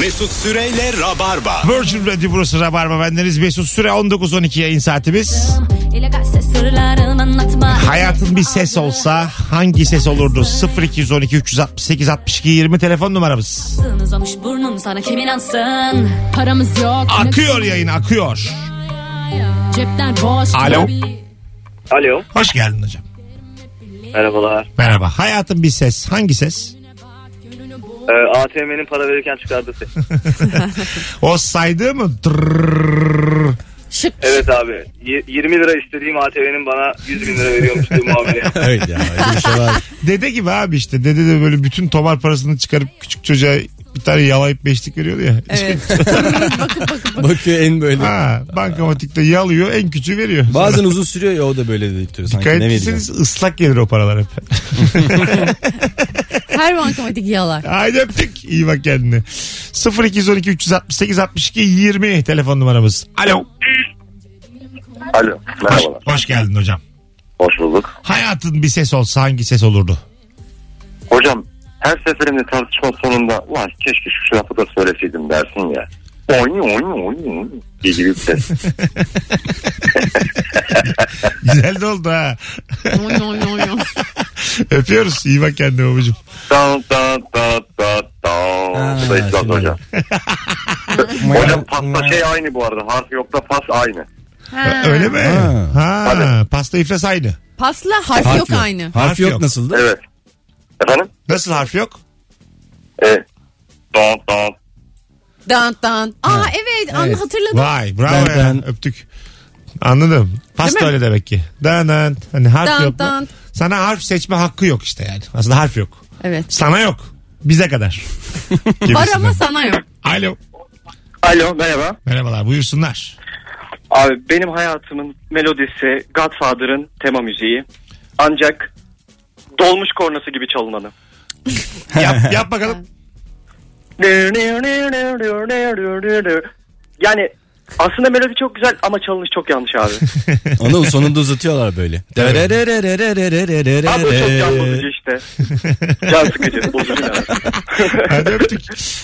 Mesut Süreyle Rabarba. Virgin Radio burası Rabarba bendeniz Mesut Süre 19-12 yayın saatimiz. Hayatın bir ses olsa hangi ses olurdu? 0212 368 62 20 telefon numaramız. Paramız yok. Akıyor yayın akıyor. Cepler boş. Alo. Alo. Hoş geldin hocam. Merhabalar. Merhaba. Hayatın bir ses. Hangi ses? Ee, ATM'nin para verirken çıkardığı ses. O saydığı mı? Trrrr. Şık. Evet abi. Y- 20 lira istediğim ATM'nin bana 100 bin lira veriyormuş diye muamele. Evet ya öyle bir şey var. Dede gibi abi işte. Dede de böyle bütün tomar parasını çıkarıp küçük çocuğa bir tane yalayıp beşlik veriyordu ya. Evet. Bakıyor en böyle. Ha, bankamatikte yalıyor en küçüğü veriyor. Bazen uzun sürüyor ya o da böyle dedirtiyor sanki Dikkat etseniz ıslak gelir o paralar hep. Her bankamatik yalar. Haydi öptük. İyi bak kendine. 0212 368 62 20 telefon numaramız. Alo. Alo. Hoş, Merhabalar. hoş geldin hocam. Hoş bulduk. Hayatın bir ses olsa hangi ses olurdu? Hocam her seferinde tartışma sonunda ulan keşke şu lafı da söyleseydim dersin ya. Oyun oyun oyun oyun diye gibi bir ses. Güzel de oldu ha. Oy, oy, oy, oy. Öpüyoruz. İyi bak kendine babacığım. Da da da da da. Bu da İslam hocam. hocam pasta şey aynı bu arada. Harf yok da pas aynı. Ha. Öyle mi? Ha. Tabii. Pasta iflas aynı. Pasla harf, Harf yok, aynı. Harf, Harf yok, yok. nasıldı? Evet. Efendim? Nasıl harf yok? Evet. Da da. Dan dan. Aa evet, an Evet. hatırladım. Vay bravo Ben- ya. ben- Öptük. Anladım. Pasta Değil öyle demek ki. Dan dan. Hani harf Dan yok. mu? dan. Sana harf seçme hakkı yok işte yani. Aslında harf yok. Evet. Sana yok. Bize kadar. Var Gibisinden. ama sana yok. Alo. Alo merhaba. Merhabalar buyursunlar. Abi benim hayatımın melodisi Godfather'ın tema müziği. Ancak dolmuş kornası gibi çalınanı. Yap, yap bakalım. Yani aslında melodi çok güzel ama çalınış çok yanlış abi. Onu sonunda uzatıyorlar böyle. Abi o çok can bozucu işte. Can sıkıcı. Bozucu yani. Hadi öptük.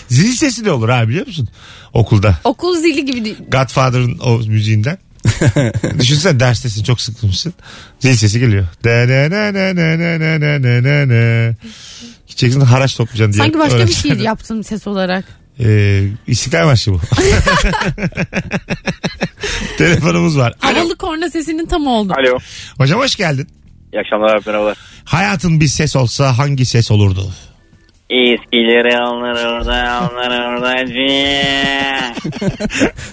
Zil sesi de olur abi biliyor musun? Okulda. Okul zili gibi. değil. Godfather'ın o müziğinden. Düşünsene derstesin çok sıkılmışsın. Zil sesi geliyor. De ne ne ne ne ne ne ne ne ne ne. Gideceksin haraç toplayacaksın diye. Sanki başka bir şey yaptım ses olarak. Ee, İstiklal Marşı bu. Telefonumuz var. Havalı korna sesinin tam oldu. Alo. Hocam hoş geldin. İyi akşamlar merhabalar. Hayatın bir ses olsa hangi ses olurdu? İskileri alır orada alır orada.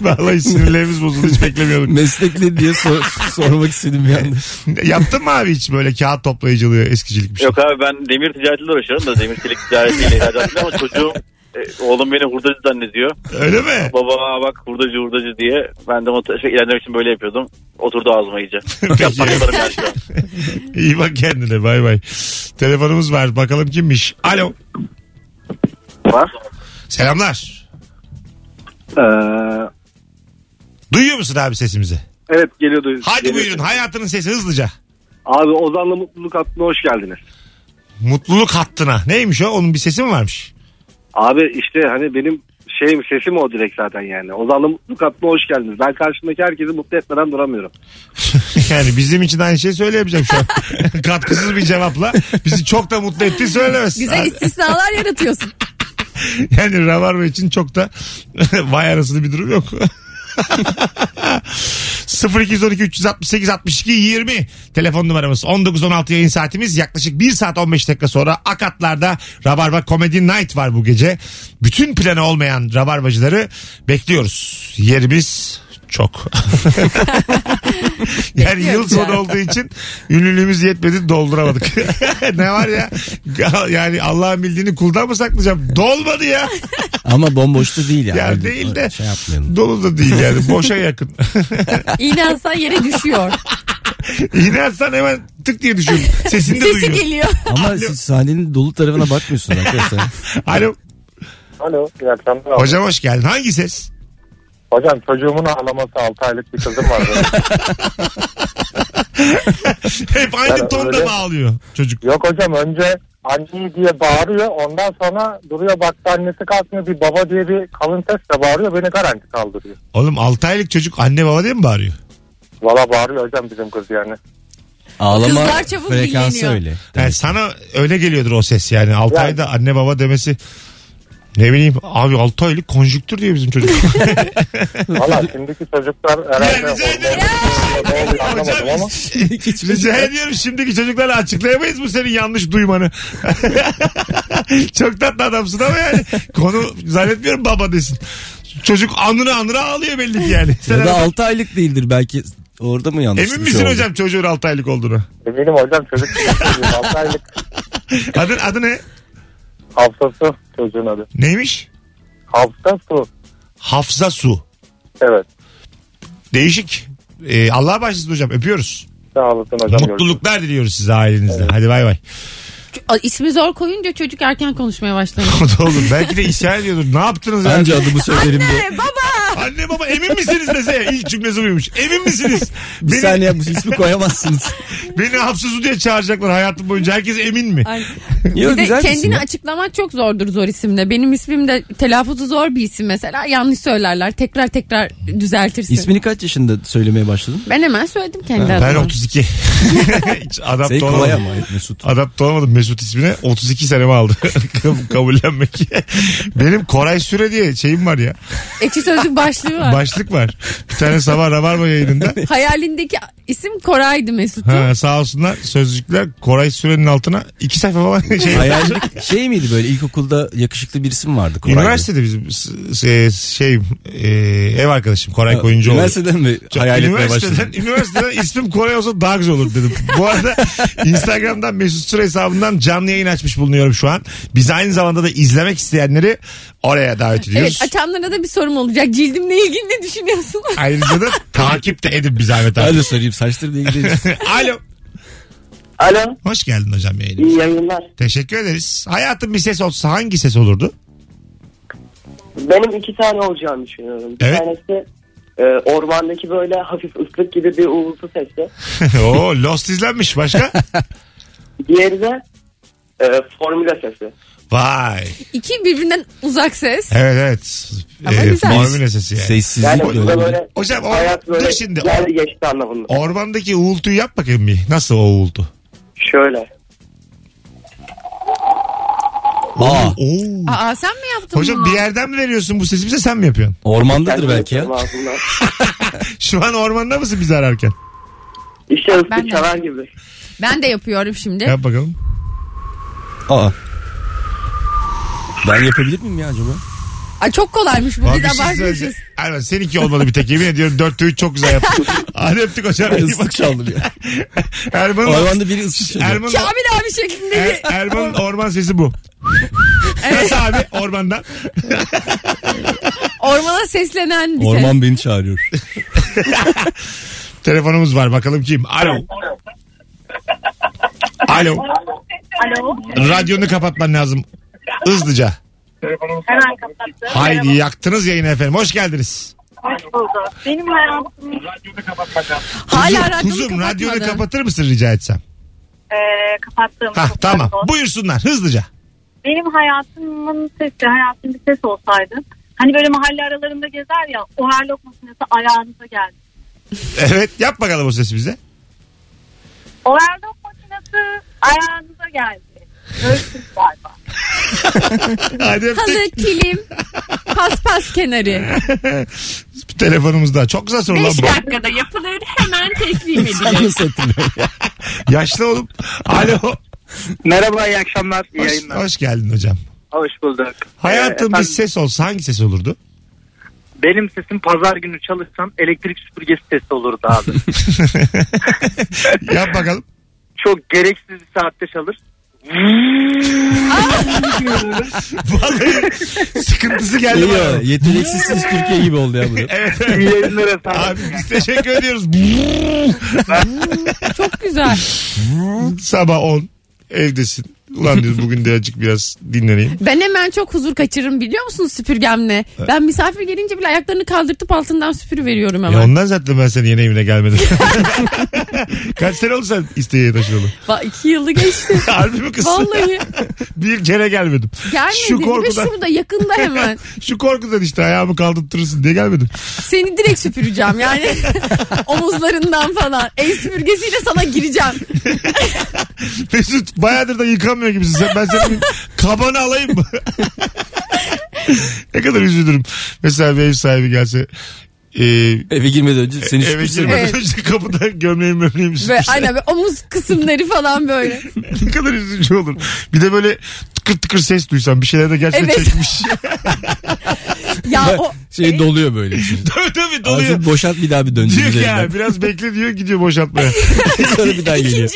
Vallahi sinirlerimiz bozuldu hiç beklemiyorduk. Meslekli diye sor- sormak istedim bir anda. Yaptın mı abi hiç böyle kağıt toplayıcılığı eskicilik bir şey? Yok abi ben demir ticaretiyle uğraşıyorum da demir çelik ticaretiyle ihracatıyla ama çocuğum e, oğlum beni hurdacı zannediyor. Öyle mi? Baba bak hurdacı hurdacı diye ben de o şey, ilerlemek için böyle yapıyordum. Oturdu ağzıma iyice. Peki. Yapmaklarım yani şu an. İyi bak kendine bay bay. Telefonumuz var bakalım kimmiş. Alo. Var. Selamlar. Ee, Duyuyor musun abi sesimizi? evet geliyordu. Hadi Geliyor. buyurun hayatının sesi hızlıca. Abi Ozan'la Mutluluk Hattına hoş geldiniz. Mutluluk hattına. Neymiş o? Onun bir sesi mi varmış? Abi işte hani benim şeyim sesim o direkt zaten yani. Ozan'la Mutluluk Hattına hoş geldiniz. Ben karşımdaki herkesi mutlu etmeden duramıyorum. yani bizim için aynı şeyi söyleyemeyeceğim şu an. Katkısız bir cevapla. Bizi çok da mutlu ettiği söylemez. Güzel istisnalar yaratıyorsun. Yani Rabarba için çok da vay arasında bir durum yok. 0212 368 62 20 telefon numaramız 19-16 yayın saatimiz yaklaşık 1 saat 15 dakika sonra Akatlar'da Rabarba Comedy Night var bu gece bütün planı olmayan Rabarbacıları bekliyoruz yerimiz çok. yani yıl sonu olduğu için ünlülüğümüz yetmedi dolduramadık. ne var ya? Yani Allah'ın bildiğini kuldan mı saklayacağım? Dolmadı ya. Ama bomboşta değil yani. Ya değil de Şey yapmayalım. dolu da değil yani boşa yakın. İğne atsan yere düşüyor. İğne atsan hemen tık diye düşüyor. Sesini de Sesi duyuyor. geliyor. Ama siz sahnenin dolu tarafına bakmıyorsunuz arkadaşlar. Alo. Alo. İyi akşamlar. Hocam hoş geldin. Hangi ses? Hocam çocuğumun ağlaması 6 aylık bir kızım var. Hep aynı Ben tonda öyle- mı ağlıyor çocuk? Yok hocam önce anne diye bağırıyor. Ondan sonra duruyor baktı annesi kalkmıyor bir baba diye bir kalın sesle bağırıyor. Beni garanti kaldırıyor. Oğlum 6 aylık çocuk anne baba diye mi bağırıyor? Valla bağırıyor hocam bizim kız yani. Ağlama Kızlar çabuk frekansı dinleniyor. öyle. Yani sana öyle geliyordur o ses yani. 6 Yani. ayda anne baba demesi ne bileyim abi 6 aylık konjüktür diyor bizim çocuk. Valla şimdiki çocuklar herhalde Ya rica ederim. ama. Rica ediyorum şimdiki çocuklarla açıklayamayız bu senin yanlış duymanı. Çok tatlı adamsın ama yani konu zannetmiyorum baba desin. Çocuk anına anına ağlıyor belli ki yani. Sen Ya da adam- 6 aylık değildir belki orada mı yanlış emin şey misin oldu? hocam çocuğun 6 aylık olduğunu? Eminim hocam çocuk çocuğum. 6 aylık Adın, adı ne? Hafızası çocuğun adı. Neymiş? Hafıza su. Hafıza su. Evet. Değişik. Ee, Allah'a başlasın hocam öpüyoruz. Sağ olasın hocam. görüşürüz. Mutluluklar diliyoruz size ailenizde. Hadi bay bay. İsmi zor koyunca çocuk erken konuşmaya başlamış. O da olur. Belki de isyan ediyordur. Ne yaptınız ya? Bence adımı söylerim diye. Anne baba emin misiniz dese ilk cümlesi buymuş. Emin misiniz? Bir Beni, saniye bu ismi koyamazsınız. beni hapsız diye çağıracaklar hayatım boyunca. Herkes emin mi? Ay. Yok Bir de güzel bir isim kendini ya. açıklamak çok zordur zor isimle. Benim ismim de telaffuzu zor bir isim mesela. Yanlış söylerler. Tekrar tekrar düzeltirsin. İsmini kaç yaşında söylemeye başladın? Ben hemen söyledim kendi Ben adıma. 32. Hiç adapte Senin kolay olamadım. ama Mesut. Adapte olamadım Mesut ismine. 32 senemi aldı. Kabullenmek. Benim Koray Süre diye şeyim var ya. Ekşi sözlük başlığı var. Başlık var. Bir tane sabah Rabarba yayınında. Hayalindeki isim Koray'dı Mesut'un. Ha, sağ olsunlar sözlükler Koray Süre'nin altına iki sayfa falan şey. Hayallik şey miydi böyle ilkokulda yakışıklı bir isim vardı. Koray'da. Üniversitede bizim s- s- şey e, ev arkadaşım Koray Ha, Koyuncuoğlu. Üniversiteden mi Çok- hayal etmeye üniversiteden, başladın? üniversiteden ismim Koray olsa daha güzel olur dedim. Bu arada Instagram'dan Mesut Süre hesabından canlı yayın açmış bulunuyorum şu an. Biz aynı zamanda da izlemek isteyenleri oraya davet ediyoruz. Evet açanlara da bir sorum olacak. Cildimle ilgili ne düşünüyorsun? Ayrıca da takip de edin bir zahmet abi. Hadi sorayım saçlarıyla ilgili. Alo. Alo. Hoş geldin hocam yayınımıza. İyi yayınlar. Teşekkür ederiz. Hayatın bir ses olsa hangi ses olurdu? Benim iki tane olacağını düşünüyorum. Bir Evet. tanesi e, ormandaki böyle hafif ıslık gibi bir uğultu sesi. Oo Lost izlenmiş. Başka? Diğeri de e, formüle sesi. Vay. İki birbirinden uzak ses. Evet evet. Ama Ee, güzel. formüle sesi yani. Sessizlik Yani böyle. burada böyle Hocam o, hayat böyle dur şimdi. geldi geçti anlamında. Ormandaki uğultuyu yap bakayım bir. Nasıl o uğultu? Şöyle. Aa, Aa Oo. sen mi yaptın Hocam bunu? bir yerden mi veriyorsun bu sesi bize sen mi yapıyorsun? ormandadır belki ya. ağzımdan. Şu an ormanda mısın bizi ararken? İşte Ben ıslık de. çalar gibi. Ben de yapıyorum şimdi. Yap bakalım. Aa. Ben yapabilir miyim ya acaba? Ay çok kolaymış bu. Biz bir şey abartmışız. Erman seninki olmadı bir tek yemin ediyorum. Dörtte üç çok güzel yaptın. Hadi öptük hocam. Islık bak. çaldım ya. Erman'ın, Ormanda biri ıslık çalıyor. Erman'ın, Kamil abi şeklinde Er, bir... Erman'ın orman sesi bu. Nasıl abi ormandan? Ormana seslenen bir ses. Orman beni çağırıyor. Telefonumuz var bakalım kim? Alo. Alo. Alo. Radyonu kapatman lazım. Hızlıca. Hemen kapattım. Haydi yaktınız yayını efendim. Hoş geldiniz. Hoş bulduk. Benim hayatım Hala Kuzum, radyonu kuzum kapatmadı. radyonu kapatır mısın rica etsem? eee kapattığım. Hah çok tamam. pardon. Buyursunlar hızlıca. Benim hayatımın sesi, hayatım bir ses olsaydı. Hani böyle mahalle aralarında gezer ya o herlok makinesi ayağınıza geldi. Evet yap bakalım o sesi bize. O herlok makinesi ayağınıza geldi. Ölçtüm galiba. Hadi öptük. Halı, kilim, paspas kenarı. Bir telefonumuz daha. Çok güzel soru lan 5 bu. dakikada yapılır hemen teslim edilir. Yaşlı oğlum. Alo. Merhaba iyi akşamlar. iyi Hoş, yayınlar. hoş geldin hocam. Hoş bulduk. Hayatın Ee, bir efendim, ses olsa hangi ses olurdu? Benim sesim pazar günü çalışsam elektrik süpürgesi sesi olurdu abi. Yap bakalım. Çok gereksiz bir saatte çalır. Vallahi sıkıntısı geldi Şey bana. ya, yeteneksizsiniz Türkiye gibi oldu ya bu. Evet. İyi yayınlar efendim. Abi biz teşekkür ediyoruz. Çok güzel. Sabah 10 evdesin. Ulan diyoruz bugün de azıcık biraz dinleneyim. Ben hemen çok huzur kaçırırım biliyor musunuz süpürgemle? Ben misafir gelince bile ayaklarını kaldırtıp altından süpürü veriyorum Ya hemen. ondan zaten ben senin yeni evine gelmedim. Kaç sene oldu sen isteğe taşınalı? Va iki yılı geçti. Harbi mi kız? Vallahi Bir kere gelmedim. gelmedi Şu korkudan, şurada yakında hemen. şu korkudan işte ayağımı kaldırtırsın diye gelmedim. Seni direkt süpüreceğim yani omuzlarından falan. El süpürgesiyle sana gireceğim. Mesut bayağıdır da yıkamıyor gibisin. Sen, ben senin kabanı alayım mı? ne kadar üzülürüm. Mesela bir ev sahibi gelse e, Eve girmeden önce seni eve girmeden Evet. önce kapıda gömleğim gömleğim Ve süpürse. aynen ve omuz kısımları falan böyle. ne kadar üzücü olur. Bir de böyle tıkır tıkır ses duysan bir şeyler de gerçekten Evet. çekmiş. Ya o Şey doluyor böyle. tabii tabii doluyor. Ağzını boşalt bir daha bir dönsün Diyor ki ya biraz bekle diyor gidiyor boşaltmaya. Sonra bir daha geliyor.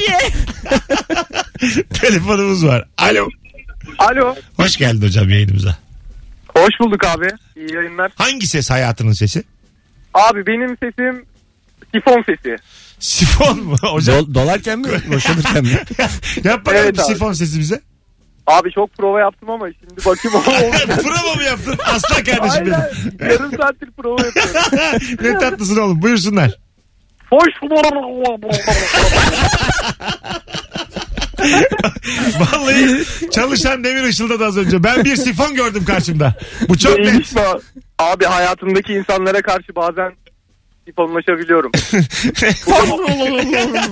Telefonumuz var. Alo. Alo. Hoş geldin hocam yayınımıza. Hoş bulduk abi. İyi yayınlar. Hangi ses hayatının sesi? Abi benim sesim sifon sesi. Sifon mu hocam? Dol- dolarken mi? Boşalırken mi? Yap bakalım Evet abi. sifon sesi bize. Abi çok prova yaptım ama şimdi bakayım oldu. Prova mı yaptın? Aslan kardeşim benim. Yarım saattir prova yapıyorum. ne tatlısın oğlum buyursunlar. Hoş Vallahi çalışan demir ışıldadı az önce. Ben bir sifon gördüm karşımda. Bu çok net. Abi hayatımdaki insanlara karşı bazen sifonlaşabiliyorum.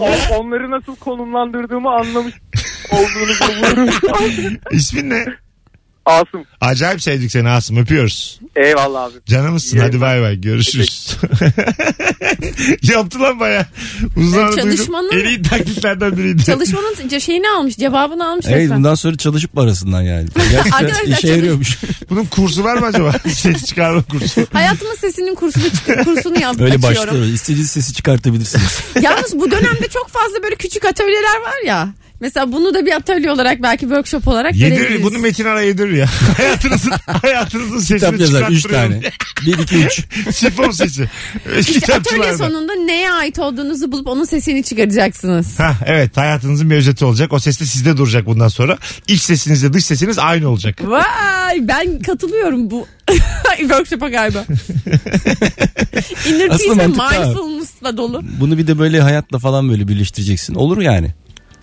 O- onları nasıl konumlandırdığımı anlamış olduğunu buluyorum. İsmin ne? Asım. Acayip sevdik seni Asım öpüyoruz. Eyvallah abi. Canımızsın İyi hadi bay bay görüşürüz. Yaptı lan baya. Uzun. Çalışmanın- En iyi taklitlerden biriydi. Çalışmanın şeyini almış cevabını almış Evet resmen. bundan sonra çalışıp arasından yani. Gerçekten Arkadaşlar işe çalış- yarıyormuş. Bunun kursu var mı acaba? Ses çıkarma kursu. Hayatımın sesinin kursunu, çık- kursunu yap- Öyle açıyorum. başlıyor. İstediğiniz sesi çıkartabilirsiniz. Yalnız bu dönemde çok fazla böyle küçük atölyeler var ya. Mesela bunu da bir atölye olarak belki workshop olarak Yedirir, verebiliriz. bunu Metin Ara yedirir ya. hayatınızın, hayatınızın sesini Kitap yazar 3 çıkarttırıyorum. tane. 1 2 3. Sifon sesi. İşte atölye Kitapçılarda. sonunda neye ait olduğunuzu bulup onun sesini çıkaracaksınız. Ha, evet hayatınızın bir özeti olacak. O ses de sizde duracak bundan sonra. İç sesinizle dış sesiniz aynı olacak. Vay ben katılıyorum bu workshop'a galiba. Inner Aslında peace ve mantıklı abi. mindfulness'la dolu. Bunu bir de böyle hayatla falan böyle birleştireceksin. Olur yani.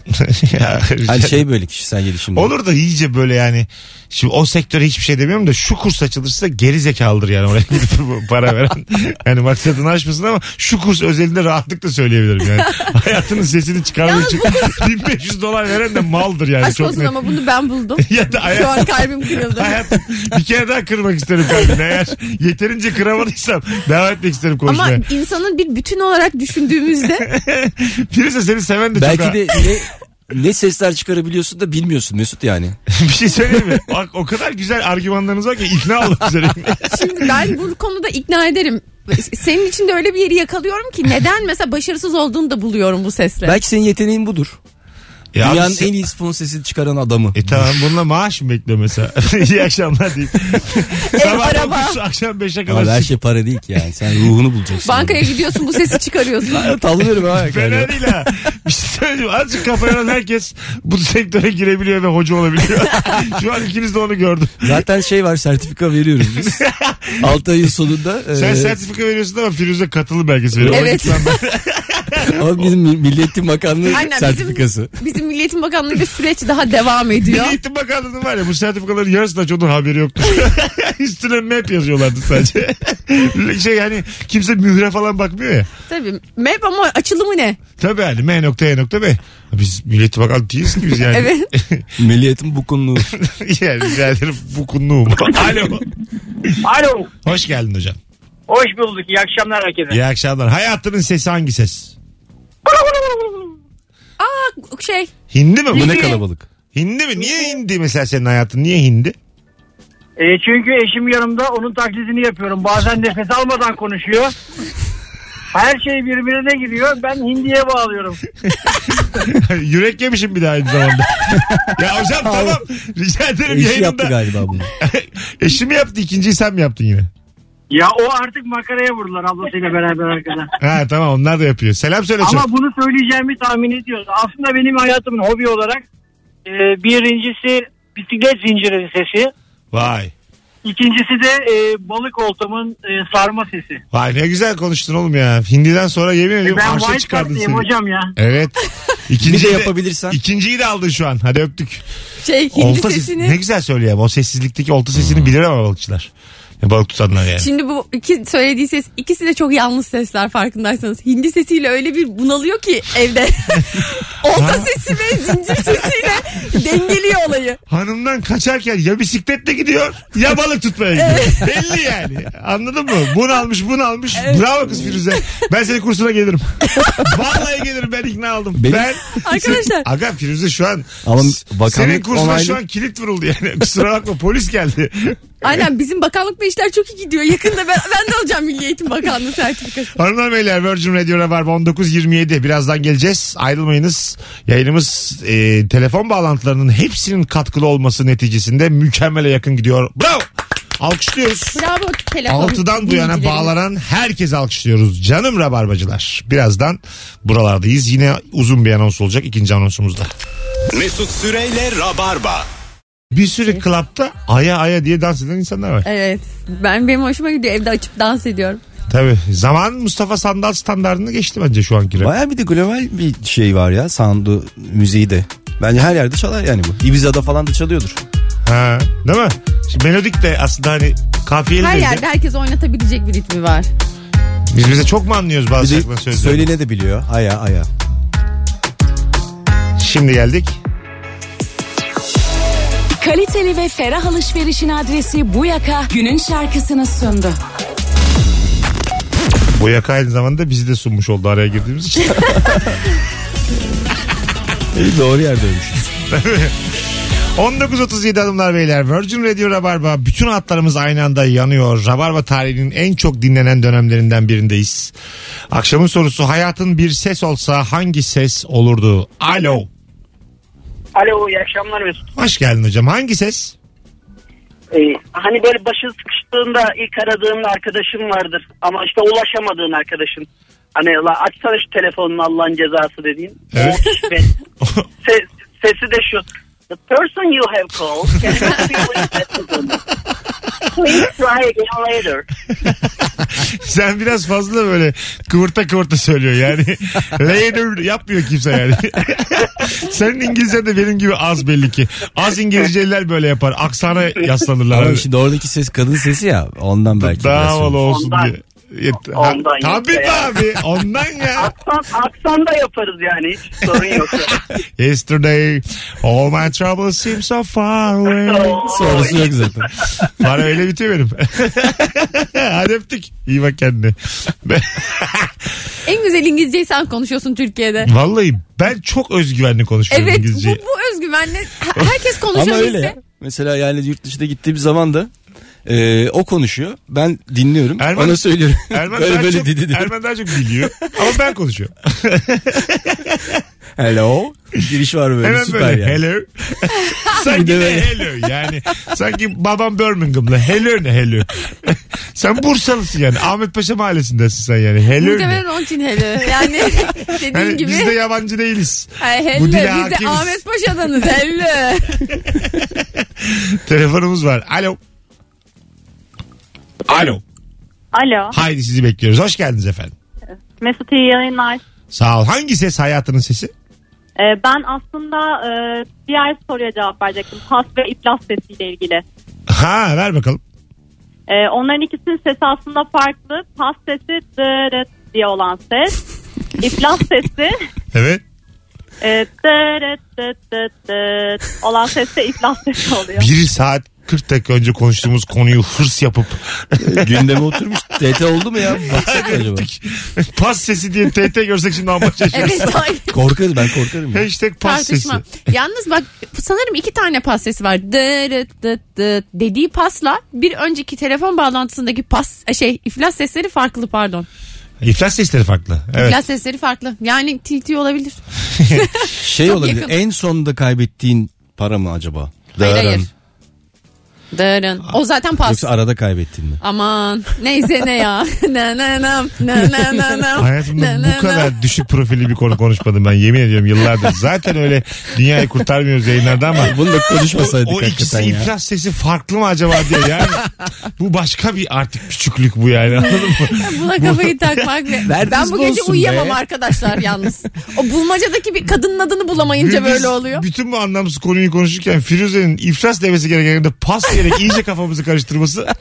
ya, Hani şey böyle kişisel gelişim. Olur da iyice böyle yani. Şimdi o sektöre hiçbir şey demiyorum da şu kurs açılırsa geri zekalıdır yani oraya gidip para veren. Yani maksadını aşmasın ama şu kurs özelinde rahatlıkla söyleyebilirim yani. Hayatının sesini çıkarmak için 1500 dolar veren de maldır yani. Aşk Çok olsun net. ama bunu ben buldum. Ya da hayat- Şu an kalbim kırıldı. Hayat bir kere daha kırmak isterim kalbini. Eğer yeterince kıramadıysam devam etmek isterim Ama konuşmaya. insanın bir bütün olarak düşündüğümüzde Birisi seni seven de çok Belki ha. de ne sesler çıkarabiliyorsun da bilmiyorsun Mesut yani. bir şey söyleyeyim mi? Bak, o kadar güzel argümanlarınız var ki ikna olmak üzereyim. şimdi ben bu konuda ikna ederim. Senin için de öyle bir yeri yakalıyorum ki neden mesela başarısız olduğunu da buluyorum bu sesle. Belki senin yeteneğin budur. Ya Dünyanın abi sen- en iyi fon sesini çıkaran adamı. E tamam bununla maaş mı bekliyor mesela? İyi akşamlar diyeyim. Sabah araba. 9, akşam 5'e Ama kadar. her şey para değil ki yani. Sen ruhunu bulacaksın. Bankaya gidiyorsun bu sesi çıkarıyorsun. Tavlıyorum ha. Fena değil ha. Bir şey söyleyeyim. Azıcık kafa herkes bu sektöre girebiliyor ve hoca olabiliyor. Şu an ikiniz de onu gördüm. Zaten şey var sertifika veriyoruz biz. 6 ayın sonunda. Sen e, sertifika veriyorsun ama Firuze katılım belgesi veriyor. Evet. Ama bizim Milli Eğitim Bakanlığı Aynen, sertifikası. Bizim, bizim Milli Eğitim Bakanlığı'nda süreç daha devam ediyor. Milli Eğitim Bakanlığı'nın var ya bu sertifikaların yarısında çoğunun haberi yoktu. Üstüne map yazıyorlardı sadece. şey yani kimse mühre falan bakmıyor ya. Tabii. Map ama açılımı ne? Tabii yani M nokta E nokta B. Biz Milli Eğitim Bakanlığı değiliz ki biz yani. Evet. Milli Eğitim Bakanlığı. yani rica ederim bu. Alo. Alo. Hoş geldin hocam. Hoş bulduk. İyi akşamlar herkese. İyi akşamlar. Hayatının sesi hangi ses? Aa şey Hindi mi bu? Bu ne kalabalık. Hindi mi? Niye hindi mesela senin hayatın? Niye hindi? E, çünkü eşim yanımda onun taklidini yapıyorum. Bazen nefes almadan konuşuyor. Her şey birbirine giriyor. Ben hindiye bağlıyorum. Yürek yemişim bir daha aynı zamanda. ya hocam tamam. Rica ederim Eşi yayınında. yaptı galiba bunu. Eşi mi yaptı? ikinciyi sen mi yaptın yine? Ya o artık makaraya vurdular ablasıyla beraber arkada. Ha tamam onlar da yapıyor. Selam söyle Ama çok. bunu söyleyeceğimi tahmin ediyoruz. Aslında benim hayatımın hobi olarak Ee, birincisi bisiklet zinciri sesi. Vay. İkincisi de e, balık oltamın e, sarma sesi. Vay ne güzel konuştun oğlum ya. Hindi'den sonra yemin ediyorum ben arşa çıkardın seni. hocam ya. Evet. İkinciyi Bir de yapabilirsen. İkinciyi de aldın şu an. Hadi öptük. Şey hindi Olta sesi- sesini. Ne güzel söylüyor o sessizlikteki olta sesini bilir ama balıkçılar. Ya balık tutanlar yani. Şimdi bu iki söylediği ses ikisi de çok yalnız sesler farkındaysanız. Hindi sesiyle öyle bir bunalıyor ki evde. Olta sesi ve zincir sesiyle dengeliyor olayı. Hanımdan kaçarken ya bisikletle gidiyor ya balık tutmaya gidiyor. Belli yani. Anladın mı? Bunu almış bunu almış. Bravo kız Firuze. Ben senin kursuna gelirim. Vallahi gelirim ben ikna oldum. Benim- Ben Arkadaşlar. Aga Firuze şu an Ama senin kursuna onaylı. şu an kilit vuruldu yani. Kusura bakma polis geldi. Aynen bizim bakanlıkla işler çok iyi gidiyor. Yakında ben, ben de alacağım Milli Eğitim Bakanlığı sertifikası. Hanımlar beyler Virgin Radio Rabarba 19.27 birazdan geleceğiz. Ayrılmayınız. Yayınımız e, telefon bağlantılarının hepsinin katkılı olması neticesinde mükemmele yakın gidiyor. Bravo. Alkışlıyoruz. Bravo telefon. Altıdan bu yana bağlanan herkese alkışlıyoruz. Canım rabarbacılar. Birazdan buralardayız. Yine uzun bir anons olacak ikinci anonsumuzda. Mesut Süreyle Rabarba. Bir sürü klapta aya aya diye dans eden insanlar var. Evet. Ben benim hoşuma gidiyor. Evde açıp dans ediyorum. Tabii. Zaman Mustafa Sandal standartını geçti bence şu anki rap. Baya bir de global bir şey var ya sound'u müziği de. Bence her yerde çalar yani bu. Ibiza'da falan da çalıyordur. Ha, değil mi? Şimdi melodik de aslında hani kafiyeli Her de- yerde herkes oynatabilecek bir ritmi var. Biz bize çok mu anlıyoruz Bir bazı de şarkıların sözlerini? söylene de biliyor. Aya aya. Şimdi geldik. Kaliteli ve ferah alışverişin adresi bu yaka günün şarkısını sundu. Bu yaka aynı zamanda bizi de sunmuş oldu araya girdiğimiz için. İyi, doğru yerde ölmüşüz. 19.37 hanımlar beyler Virgin Radio Rabarba bütün hatlarımız aynı anda yanıyor. Rabarba tarihinin en çok dinlenen dönemlerinden birindeyiz. Akşamın sorusu hayatın bir ses olsa hangi ses olurdu? Alo. Alo iyi akşamlar Mesut. Hoş geldin hocam. Hangi ses? Ee, hani böyle başı sıkıştığında ilk aradığın arkadaşın vardır. Ama işte ulaşamadığın arkadaşın. Hani la açsana şu telefonunu Allah'ın cezası dediğin. Evet. O ve se- sesi de şu. The person you have called reached. Please try again later. Sen biraz fazla böyle kıvırta kıvırta söylüyor yani. Later yapmıyor kimse yani. Senin İngilizcen de benim gibi az belli ki. Az İngilizceliler böyle yapar. Aksana yaslanırlar. Ama şimdi oradaki ses kadın sesi ya. Ondan belki. Daha biraz havalı olsun Ondan. diye. Ondan Tabii yoksa ya. abi. Ondan ya. Aksan, aksan da yaparız yani hiç sorun yok. Yesterday all my troubles seem so far away. Sonrası yok zaten. Bana öyle bitiyor benim. Hadi öptük. İyi bak kendine. En güzel İngilizceyi sen konuşuyorsun Türkiye'de. Vallahi ben çok özgüvenli konuşuyorum Evet bu, İngilizceyi. bu özgüvenle he- herkes Ama konuşabilse. öyle ya. Mesela yani yurt dışına gittiğim zaman da e, o konuşuyor. Ben dinliyorum. Erman- Ona söylüyorum. Erman böyle daha böyle çok, dedi. Erman daha çok biliyor. Ama ben konuşuyorum. Hello. Giriş var böyle Hemen süper böyle yani. hello. sanki de ne hello yani. Sanki babam Birmingham'lı. Hello ne hello. sen Bursalısın yani. Ahmet Paşa mahallesindesin sen yani. Hello ne. Muhtemelen onun için hele. Yani dediğin Yani gibi. biz de yabancı değiliz. Ay, helle. bu dile Biz de hakimiz. Ahmet Paşa'danız helle. Telefonumuz var. Alo. Alo. Alo. Haydi sizi bekliyoruz. Hoş geldiniz efendim. Mesut iyi yayınlar. Sağ ol. Hangi ses hayatının sesi? Ee, ben aslında e, diğer soruya cevap verecektim. Pas ve iflas sesiyle ilgili. Ha ver bakalım. Ee, onların ikisinin sesi aslında farklı. Pas sesi dırıt diye olan ses. İflas sesi Evet. e, dırıt dıt dıt dıt olan ses de iflas sesi oluyor. Bir saat 40 dakika önce konuştuğumuz konuyu hırs yapıp Gündeme oturmuş. TT oldu mu ya? Baksak acaba? pas sesi diye TT görsek şimdi şaşırırız. Evet Korkarız ben korkarım. Ya. Hashtag pas sesi. tartışma. Yalnız bak sanırım iki tane pas sesi var. Dırıt dıt dıt dediği pasla bir önceki telefon bağlantısındaki pas şey iflas sesleri farklı pardon. İflas sesleri farklı. Evet. İflas sesleri farklı. Yani TT olabilir. Şey Çok olabilir. yakın. En sonunda kaybettiğin para mı acaba? Hayır, hayır. Dırın. O zaten pas. Yoksa arada kaybettin mi? Aman neyse ne ya. na na na na na na na. Hayatımda bu kadar düşük profilli bir konu konuşmadım ben yemin ediyorum yıllardır. Zaten öyle dünyayı kurtarmıyoruz yayınlarda ama. Bunu da konuşmasaydık o, o ikisi hakikaten ya. iflas sesi farklı mı acaba diye yani. bu başka bir artık küçüklük bu yani anladın mı? na. Buna kafayı takmak. ben bu gece uyuyamam be. arkadaşlar yalnız. O bulmacadaki bir kadının adını bulamayınca Gündüz böyle oluyor. Bütün bu anlamsız konuyu konuşurken Firuze'nin iflas demesi gereken yerde pas diyerek iyice kafamızı karıştırması.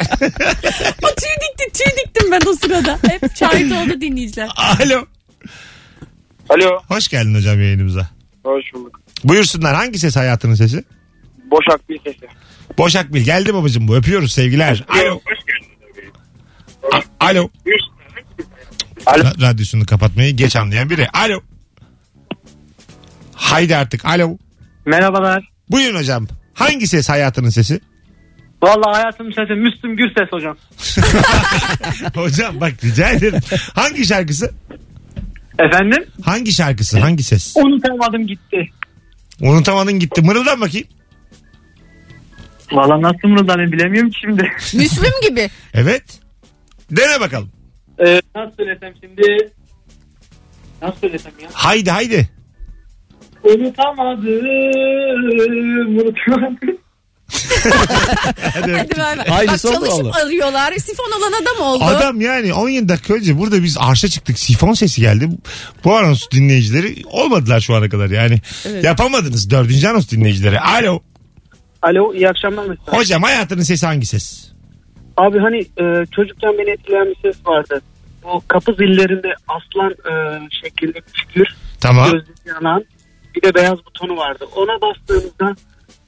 O tüy dikti tüy diktim ben o sırada. Hep şahit oldu dinleyiciler. Alo. Alo. Hoş geldin hocam yayınımıza. Hoş bulduk. Buyursunlar hangi ses hayatının sesi? Boşak bir sesi. Boşak Bil geldi babacığım bu öpüyoruz sevgiler. Alo. A- Alo. Alo. Ra- radyosunu kapatmayı geç anlayan biri. Alo. Haydi artık alo. Merhabalar. Buyurun hocam. Hangi ses hayatının sesi? Vallahi hayatım sesi Müslüm Gürses hocam. hocam bak rica ederim. Hangi şarkısı? Efendim? Hangi şarkısı? Hangi ses? Unutamadım gitti. Unutamadın gitti. Mırıldan bakayım. Valla nasıl mırıldanayım bilemiyorum ki şimdi. Müslüm gibi. Evet. Dene bakalım. Ee, nasıl söylesem şimdi? Nasıl söylesem ya? Haydi haydi. Unutamadım. Unutamadım. Hadi. Aynısı Bak oldu çalışıp valla. arıyorlar. Sifon olan adam oldu. Adam yani 17 dakika önce burada biz arşa çıktık. Sifon sesi geldi. Bu anons dinleyicileri olmadılar şu ana kadar yani. Evet. Yapamadınız dördüncü anons dinleyicileri. Alo. Alo iyi akşamlar mesela. Hocam hayatının sesi hangi ses? Abi hani e, çocukken beni etkileyen bir ses vardı. Bu kapı zillerinde aslan e, şeklinde bir figür. Tamam. Gözlük yanan. Bir de beyaz butonu vardı. Ona bastığımızda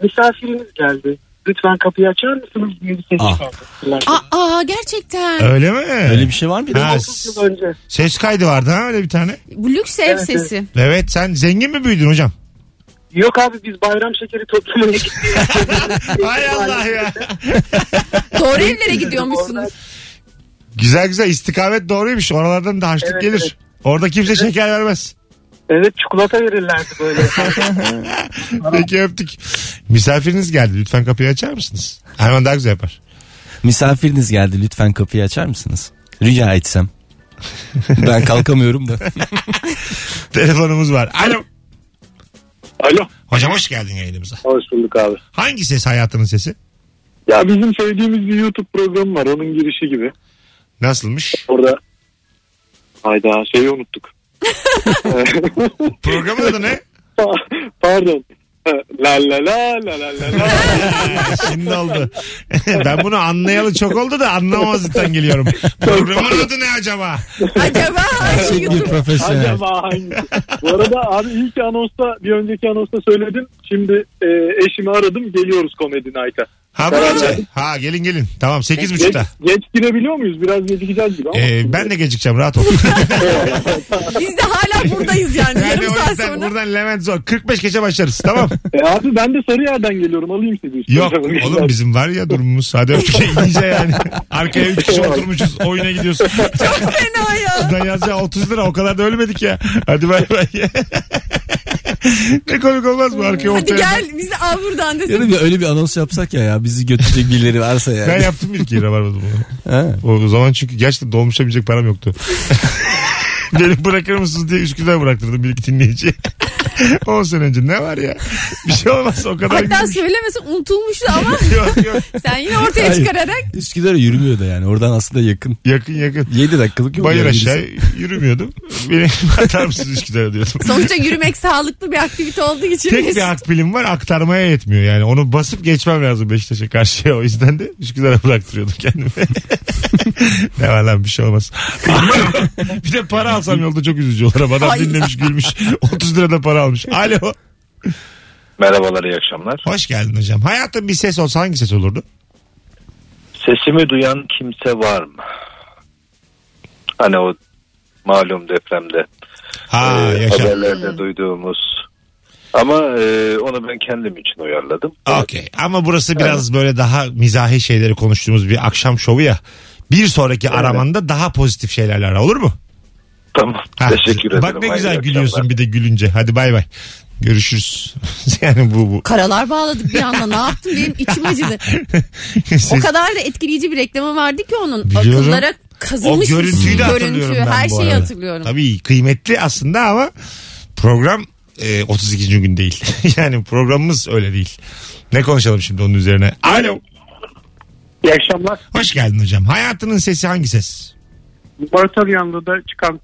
misafiriniz geldi. Lütfen kapıyı açar mısınız diye bir ses Ah. çıkardı. Aa, aa, gerçekten. Öyle mi? Öyle bir şey var mıydı? Ha, 30 yıl önce. ses kaydı vardı ha öyle bir tane. Bu lüks ev Evet, sesi. Evet sen zengin mi büyüdün hocam? Yok abi biz bayram şekeri toplamaya gittik. Hay Allah ya. Doğru evlere gidiyormuşsunuz. Güzel güzel istikamet doğruymuş. Oralardan da harçlık Evet, gelir. evet. Orada kimse şeker vermez. Evet çikolata verirlerdi böyle. Peki öptük. Misafiriniz geldi. Lütfen kapıyı açar mısınız? Hemen daha güzel yapar. Misafiriniz geldi lütfen kapıyı açar mısınız? Rica etsem. ben kalkamıyorum da. Telefonumuz var. Alo. Alo. Hocam hoş geldin yayınımıza. Hoş bulduk abi. Hangi ses hayatının sesi? Ya bizim sevdiğimiz bir YouTube programı var. Onun girişi gibi. Nasılmış? Orada Hayda şeyi unuttuk. Programın adı ne? Pardon. La la la la la la la. Şimdi oldu. ben bunu anlayalı çok oldu da anlamamazlıktan geliyorum. Programın adı ne acaba? Acaba hangi Bir YouTube? profesyonel. Acaba hangisi? Bu arada abi ilk anonsta bir önceki anonsta söyledim. Şimdi e, eşimi aradım. Geliyoruz Comedy Night'a. Ha bu gece. Ha gelin gelin. Tamam sekiz Geç, buçukta. geç girebiliyor muyuz? Biraz gecikeceğiz gibi ama. Ee, ben de gecikeceğim rahat ol. Biz de hala buradayız yani. yani Yarım saat sonra. buradan Levent zor. 45 geçe başlarız tamam. E, abi ben de Sarıyer'den geliyorum. Alayım sizi. işte. Yok oğlum bizim var ya durumumuz. Hadi öptük iyice yani. Arkaya 3 kişi oturmuşuz oyuna gidiyorsun. Fena ya. Şuradan yazacağı 30 lira o kadar da ölmedik ya. Hadi bay bay. ne komik olmaz mı arkaya Hadi gel bizi al buradan desin. Yani bir öyle bir anons yapsak ya ya bizi götürecek birileri varsa yani. Ben yaptım bir kere var bunu. O zaman çünkü gerçekten dolmuşa binecek param yoktu. Beni bırakır mısınız diye Üsküdar bıraktırdım bir iki dinleyici. 10 sene önce ne var ya? Bir şey olmaz o kadar Hatta gülmüş. söylemesi unutulmuştu ama yok yok sen yine ortaya Hayır. çıkararak Üsküdar'a yürümüyor da yani. Oradan aslında yakın. yakın yakın. 7 dakikalık yol. Bayır aşağı birisi. yürümüyordum. Beni atar mısınız Üsküdar'a diyordum. sonuçta yürümek sağlıklı bir aktivite olduğu için Tek bir akbilim var aktarmaya yetmiyor yani. Onu basıp geçmem lazım Beşiktaş'a karşıya. O yüzden de Üsküdar'a bıraktırıyordum kendimi. ne var lan bir şey olmaz. bir de para alsam yolda çok üzücü olur. ama Adam dinlemiş gülmüş. 30 lira da para almış. Alo. Merhabalar iyi akşamlar. Hoş geldin hocam. Hayatın bir ses olsa hangi ses olurdu? Sesimi duyan kimse var mı? Hani o malum depremde Ha e, yaşa. haberlerde duyduğumuz. Ama e, onu ben kendim için uyarladım. Okey. Ama burası biraz böyle daha mizahi şeyleri konuştuğumuz bir akşam şovu ya. Bir sonraki aramanda daha pozitif şeylerle ara olur mu? Tamam. Ha, Teşekkür ederim. Bak ne Hayırlı güzel akşamlar. gülüyorsun bir de gülünce. Hadi bay bay. Görüşürüz. yani bu bu. Karalar bağladık bir anda. Ne yaptım benim içim acıdı. O kadar da etkileyici bir reklamı vardı ki onun. Biliyorum. Akıllara o kazınmış. görüntüyü de hatırlıyorum Görüntü, ben her bu şeyi arada. hatırlıyorum. Tabii kıymetli aslında ama program e, 32. gün değil. yani programımız öyle değil. Ne konuşalım şimdi onun üzerine? Alo. İyi akşamlar. Hoş geldin hocam. Hayatının sesi hangi ses? Numaratör yanında çıkan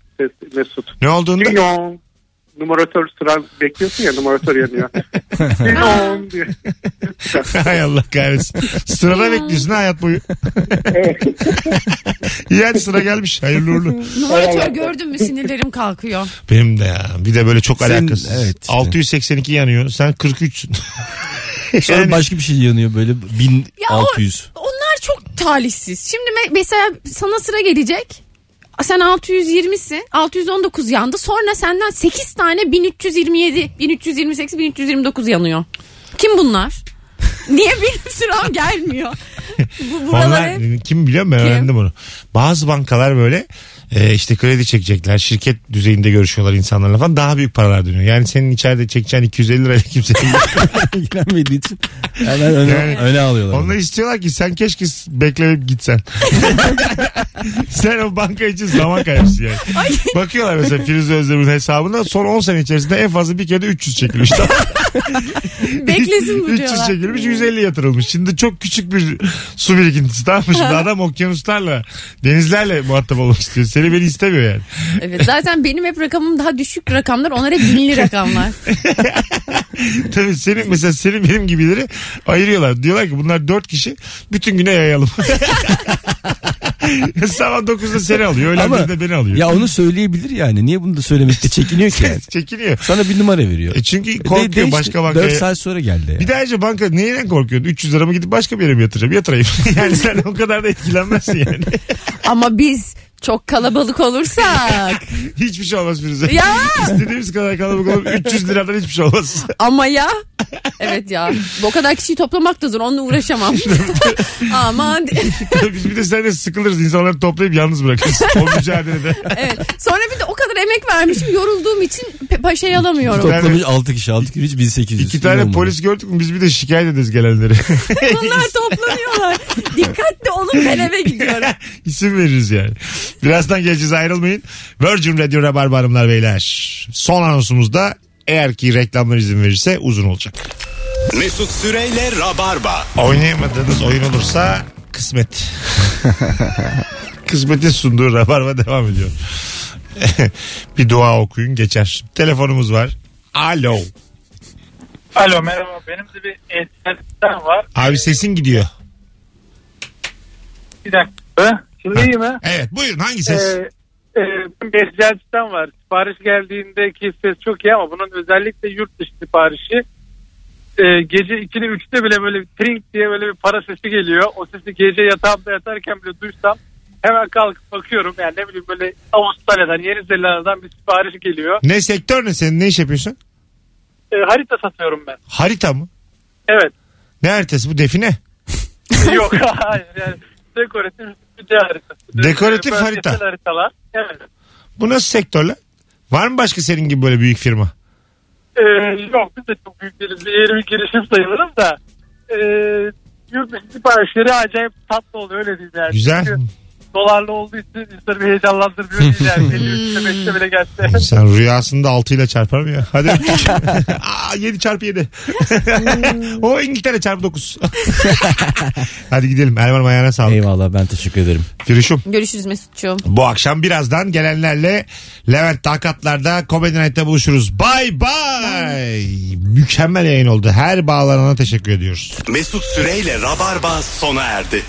Mesut. Ne olduğunda? Ding Numaratör sıra bekliyorsun ya numaratör yanıyor. Ding dong diye. Hay Allah kahretsin. Sırada bekliyorsun ha hayat boyu. İyi hadi sıra gelmiş. Hayırlı uğurlu. Numaratör gördün mü sinirlerim kalkıyor. Benim de ya. Bir de böyle çok Senin- alakasız. evet işte. 682 yanıyor. Sen 43'sün. Sonra Yani- başka bir şey yanıyor böyle Ya o- 1600. onlar çok talihsiz. Şimdi me- mesela sana sıra gelecek. Sen 620'sin. 619 yandı. Sonra senden 8 tane 1327, 1328, 1329 yanıyor. Kim bunlar? Niye benim sıram gelmiyor? Bu buralar Onlar kim biliyor musun? Ben Kim? öğrendim onu. Bazı bankalar böyle e, işte kredi çekecekler. Şirket düzeyinde görüşüyorlar insanlarla falan. Daha büyük paralar dönüyor. Yani senin içeride çekeceğin 250 lirayla kimse İlgilenmediği için hemen öne, Yani öne alıyorlar. Onlar istiyorlar ki sen keşke bekleyip gitsen. sen o banka için zaman kaybısın yani. Bakıyorlar mesela Firuze Özdemir'in hesabına son 10 sene içerisinde en fazla bir kere de 300 çekilmiş. Beklesin bu 300 diyorlar. çekilmiş 150 yatırılmış. Şimdi çok küçük bir su birikintisi tamam mı? Şimdi adam okyanuslarla denizlerle muhatap olmak istiyor. Seni beni istemiyor yani. Evet zaten benim hep rakamım daha düşük rakamlar. Onlar hep binli rakamlar. Tabii senin mesela senin benim gibileri ayırıyorlar. Diyorlar ki bunlar dört kişi bütün güne yayalım. Sabah 9'da seni alıyor. Öğlen Ama- 1'de beni alıyor. Ya onu söyleyebilir yani. Niye bunu da söylemekte çekiniyor ki yani? Çekiniyor. Sana bir numara veriyor. E çünkü De- korkuyor değişti. başka bankaya. 4 saat sonra geldi. ya. Bir de ayrıca banka neyden korkuyorsun? 300 lira mı gidip başka bir yere mi yatıracağım? Yatırayım. yani sen o kadar da etkilenmezsin yani. Ama biz çok kalabalık olursak. Hiçbir şey olmaz Firuze. Ya! İstediğimiz kadar kalabalık olur. 300 liradan hiçbir şey olmaz. Ama ya. Evet ya. O kadar kişiyi toplamak da zor. Onunla uğraşamam. Aman. Biz bir de seninle sıkılırız. İnsanları toplayıp yalnız bırakırız. O mücadelede. evet. Sonra bir de o kadar emek vermişim. Yorulduğum için pe- şey alamıyorum. Toplamış 6 kişi 6 kişi 1800. İki tane Bilmiyorum polis gördük mü biz bir de şikayet ederiz gelenleri. Bunlar toplanıyorlar. Dikkatli olun ben eve gidiyorum. İsim veririz yani. Birazdan geleceğiz ayrılmayın. Virgin Radio Rabarba Hanımlar Beyler. Son anonsumuzda eğer ki reklamlar izin verirse uzun olacak. Mesut Süreyle Rabarba. Oynayamadığınız oyun olursa kısmet. Kısmetin sunduğu Rabarba devam ediyor. bir dua okuyun geçer. Telefonumuz var. Alo. Alo merhaba benim de bir internetten var. Abi sesin gidiyor. Bir dakika. Şimdi iyi mi? Evet buyurun hangi ses? Ee, e, bir sistem var. Sipariş geldiğindeki ses çok iyi ama bunun özellikle yurt dışı siparişi e, gece 2'de 3'te bile böyle bir trink diye böyle bir para sesi geliyor. O sesi gece yatağımda yatarken bile duysam hemen kalkıp bakıyorum. Yani ne bileyim böyle Avustralya'dan Yeni Zelanda'dan bir sipariş geliyor. Ne sektör ne senin ne iş yapıyorsun? E, harita satıyorum ben. Harita mı? Evet. Ne haritası bu define? Yok hayır yani dekoratif bir harita. Dekoratif Bölgesel harita. haritalar. Evet. Bu nasıl sektörler? Var mı başka senin gibi böyle büyük firma? Ee, yok biz de çok büyük değiliz. Bir yeri bir girişim sayılırız da. Ee, yurt dışı siparişleri acayip tatlı oluyor öyle diyeyim yani. Güzel. Çünkü dolarlı olduğu için insanı bir heyecanlandırmıyor değil yani. 53'te 5'te bile gelse. Sen rüyasında 6 ile çarpar mı ya? Hadi. Aa, 7 çarpı 7. o İngiltere çarpı 9. Hadi gidelim. Erman ayağına sağlık. Eyvallah ben teşekkür ederim. Firuşum. Görüşürüz Mesut'cuğum. Bu akşam birazdan gelenlerle Levent Takatlar'da Comedy Night'ta buluşuruz. Bye bye. Mükemmel yayın oldu. Her bağlanana teşekkür ediyoruz. Mesut Süreyle Rabarba sona erdi.